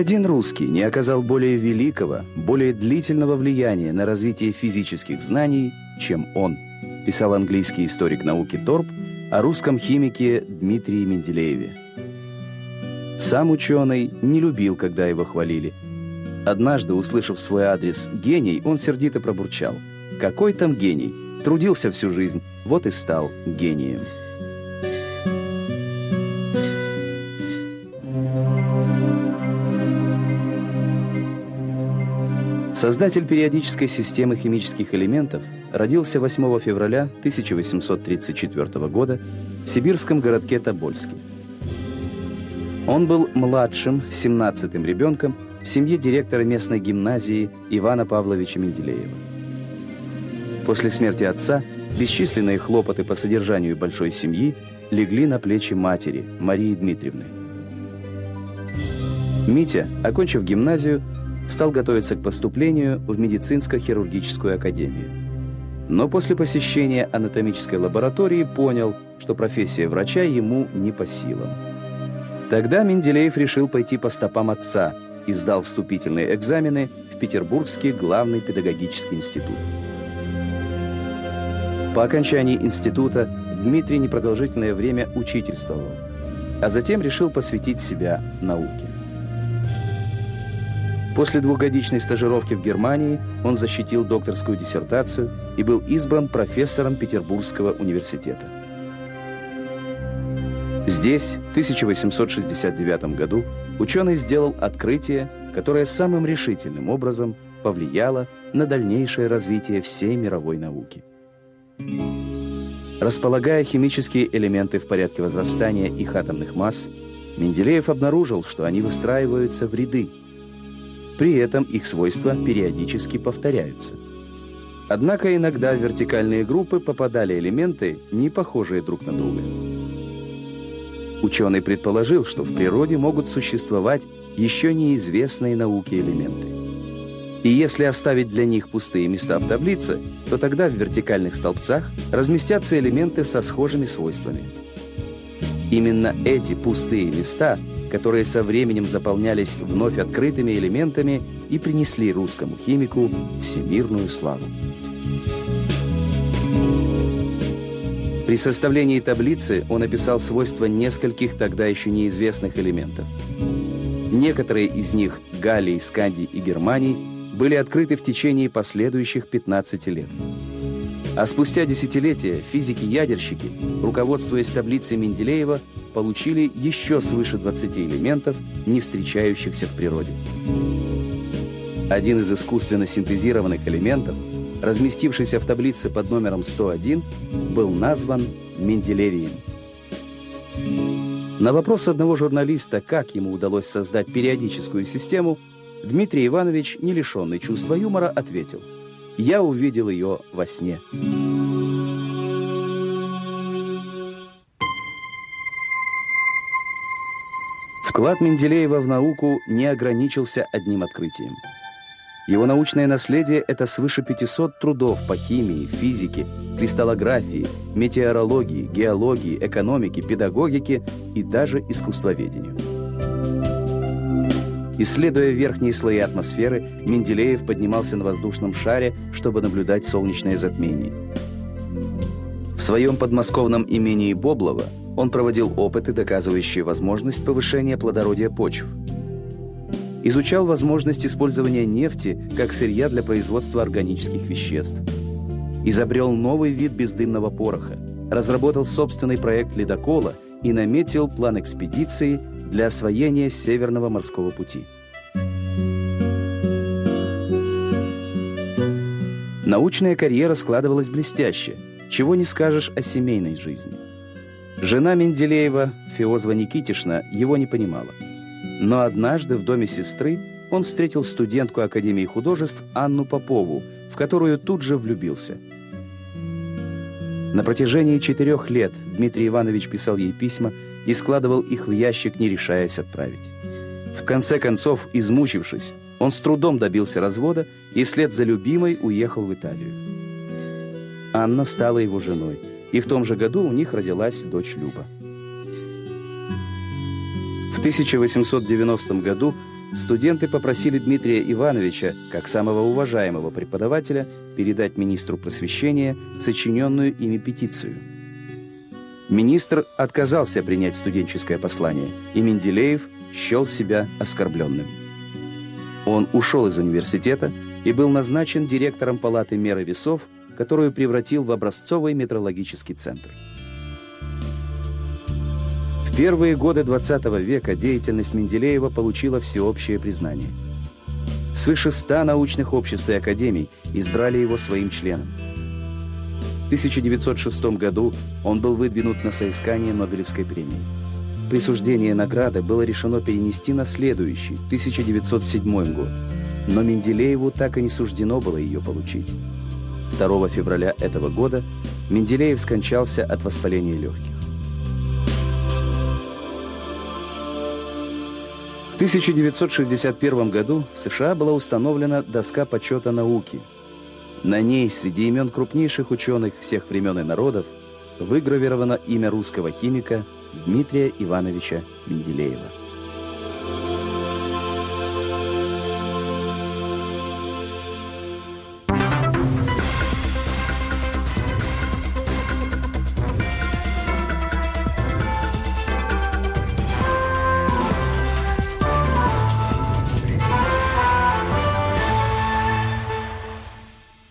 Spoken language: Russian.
Один русский не оказал более великого, более длительного влияния на развитие физических знаний, чем он, писал английский историк науки Торп о русском химике Дмитрии Менделееве. Сам ученый не любил, когда его хвалили. Однажды, услышав свой адрес «гений», он сердито пробурчал. «Какой там гений? Трудился всю жизнь, вот и стал гением». Создатель периодической системы химических элементов родился 8 февраля 1834 года в сибирском городке Тобольске. Он был младшим, 17-м ребенком в семье директора местной гимназии Ивана Павловича Менделеева. После смерти отца бесчисленные хлопоты по содержанию большой семьи легли на плечи матери, Марии Дмитриевны. Митя, окончив гимназию, стал готовиться к поступлению в медицинско-хирургическую академию. Но после посещения анатомической лаборатории понял, что профессия врача ему не по силам. Тогда Менделеев решил пойти по стопам отца и сдал вступительные экзамены в Петербургский главный педагогический институт. По окончании института Дмитрий непродолжительное время учительствовал, а затем решил посвятить себя науке. После двухгодичной стажировки в Германии он защитил докторскую диссертацию и был избран профессором Петербургского университета. Здесь, в 1869 году, ученый сделал открытие, которое самым решительным образом повлияло на дальнейшее развитие всей мировой науки. Располагая химические элементы в порядке возрастания их атомных масс, Менделеев обнаружил, что они выстраиваются в ряды, при этом их свойства периодически повторяются. Однако иногда в вертикальные группы попадали элементы, не похожие друг на друга. Ученый предположил, что в природе могут существовать еще неизвестные науке элементы. И если оставить для них пустые места в таблице, то тогда в вертикальных столбцах разместятся элементы со схожими свойствами. Именно эти пустые места – которые со временем заполнялись вновь открытыми элементами и принесли русскому химику всемирную славу. При составлении таблицы он описал свойства нескольких тогда еще неизвестных элементов. Некоторые из них, галлий, скандий и германий, были открыты в течение последующих 15 лет. А спустя десятилетия физики-ядерщики, руководствуясь таблицей Менделеева, получили еще свыше 20 элементов, не встречающихся в природе. Один из искусственно синтезированных элементов, разместившийся в таблице под номером 101, был назван Менделевием. На вопрос одного журналиста, как ему удалось создать периодическую систему, Дмитрий Иванович, не лишенный чувства юмора, ответил «Я увидел ее во сне». Вклад Менделеева в науку не ограничился одним открытием. Его научное наследие – это свыше 500 трудов по химии, физике, кристаллографии, метеорологии, геологии, экономике, педагогике и даже искусствоведению. Исследуя верхние слои атмосферы, Менделеев поднимался на воздушном шаре, чтобы наблюдать солнечное затмение. В своем подмосковном имении Боблово он проводил опыты, доказывающие возможность повышения плодородия почв. Изучал возможность использования нефти как сырья для производства органических веществ. Изобрел новый вид бездымного пороха, разработал собственный проект ледокола и наметил план экспедиции для освоения Северного морского пути. Научная карьера складывалась блестяще, чего не скажешь о семейной жизни – Жена Менделеева, Феозва Никитишна, его не понимала. Но однажды в доме сестры он встретил студентку Академии художеств Анну Попову, в которую тут же влюбился. На протяжении четырех лет Дмитрий Иванович писал ей письма и складывал их в ящик, не решаясь отправить. В конце концов, измучившись, он с трудом добился развода и вслед за любимой уехал в Италию. Анна стала его женой – и в том же году у них родилась дочь Люба. В 1890 году студенты попросили Дмитрия Ивановича, как самого уважаемого преподавателя, передать министру просвещения сочиненную ими петицию. Министр отказался принять студенческое послание, и Менделеев счел себя оскорбленным. Он ушел из университета и был назначен директором палаты меры весов, которую превратил в образцовый метрологический центр. Первые годы XX века деятельность Менделеева получила всеобщее признание. Свыше ста научных обществ и академий избрали его своим членом. В 1906 году он был выдвинут на соискание Нобелевской премии. Присуждение награды было решено перенести на следующий, 1907 год, но Менделееву так и не суждено было ее получить. 2 февраля этого года Менделеев скончался от воспаления легких. 1961 году в США была установлена доска почета науки. На ней среди имен крупнейших ученых всех времен и народов выгравировано имя русского химика Дмитрия Ивановича Менделеева.